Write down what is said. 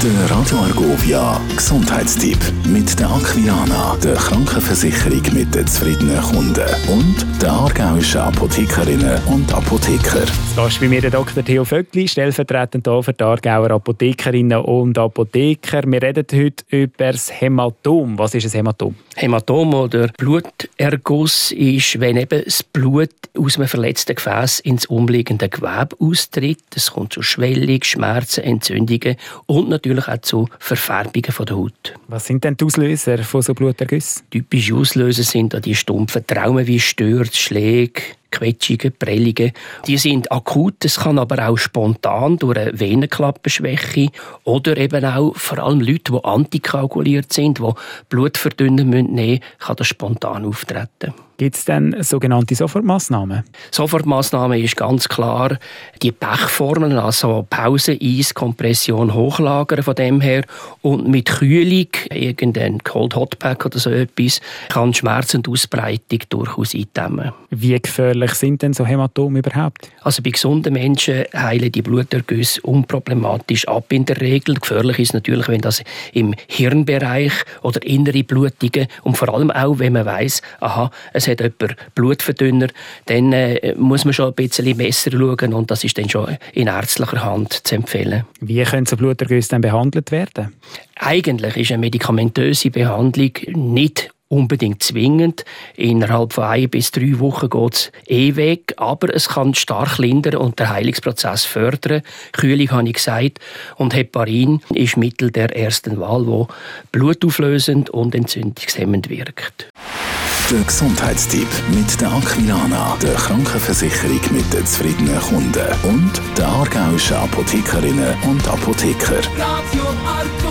Der Radio Argovia Gesundheitstipp mit der Aquilana, der Krankenversicherung mit den zufriedenen Kunden und der aargauischen Apothekerinnen und Apotheker. Das ist bei mir der Dr. Theo Vöckli, stellvertretend hier für die Aargauer Apothekerinnen und Apotheker. Wir reden heute über das Hämatom. Was ist ein Hämatom? Hämatom oder Bluterguss ist, wenn eben das Blut aus einem verletzten Gefäß ins umliegende Gewebe austritt. Es kommt zu Schwellung, Schmerzen, Entzündungen und natürlich auch zu Verfärbungen von der Haut. Was sind denn die Auslöser von so Blutergüssen? Typische Auslöser sind die stumpfen Traumen wie Stürze, Schläge, Quetschungen, Prellungen. Die sind akut, es kann aber auch spontan durch eine Venenklappenschwäche oder eben auch vor allem Leute, die antikoaguliert sind, die Blutverdünnen nehmen müssen, kann das spontan auftreten. Gibt es denn sogenannte Sofortmaßnahmen? Sofortmaßnahmen ist ganz klar die Pechformeln, also Pause, Eis, Kompression, Hochlagern von dem her und mit Kühlung, irgendein Cold Hot Pack oder so etwas, kann Schmerz und Ausbreitung durchaus eindämmen. Wie gefährlich sind denn so Hämatome überhaupt? Also bei gesunden Menschen heilen die Blutergüsse unproblematisch ab in der Regel. Gefährlich ist natürlich, wenn das im Hirnbereich oder innere Blutungen und vor allem auch, wenn man weiß, aha, es hat jemand Blutverdünner, dann äh, muss man schon ein bisschen besser schauen und das ist dann schon in ärztlicher Hand zu empfehlen. Wie können so Blutergüsse dann behandelt werden? Eigentlich ist eine medikamentöse Behandlung nicht unbedingt zwingend. Innerhalb von ein bis drei Wochen geht es eh weg, aber es kann stark lindern und den Heilungsprozess fördern. Kühlung habe ich gesagt. Und Heparin ist Mittel der ersten Wahl, wo blutauflösend und entzündungshemmend wirkt. Der Gesundheitstipp mit der Aquilana, der Krankenversicherung mit den zufriedenen Kunden und der aargauischen Apothekerinnen und Apotheker. Radio.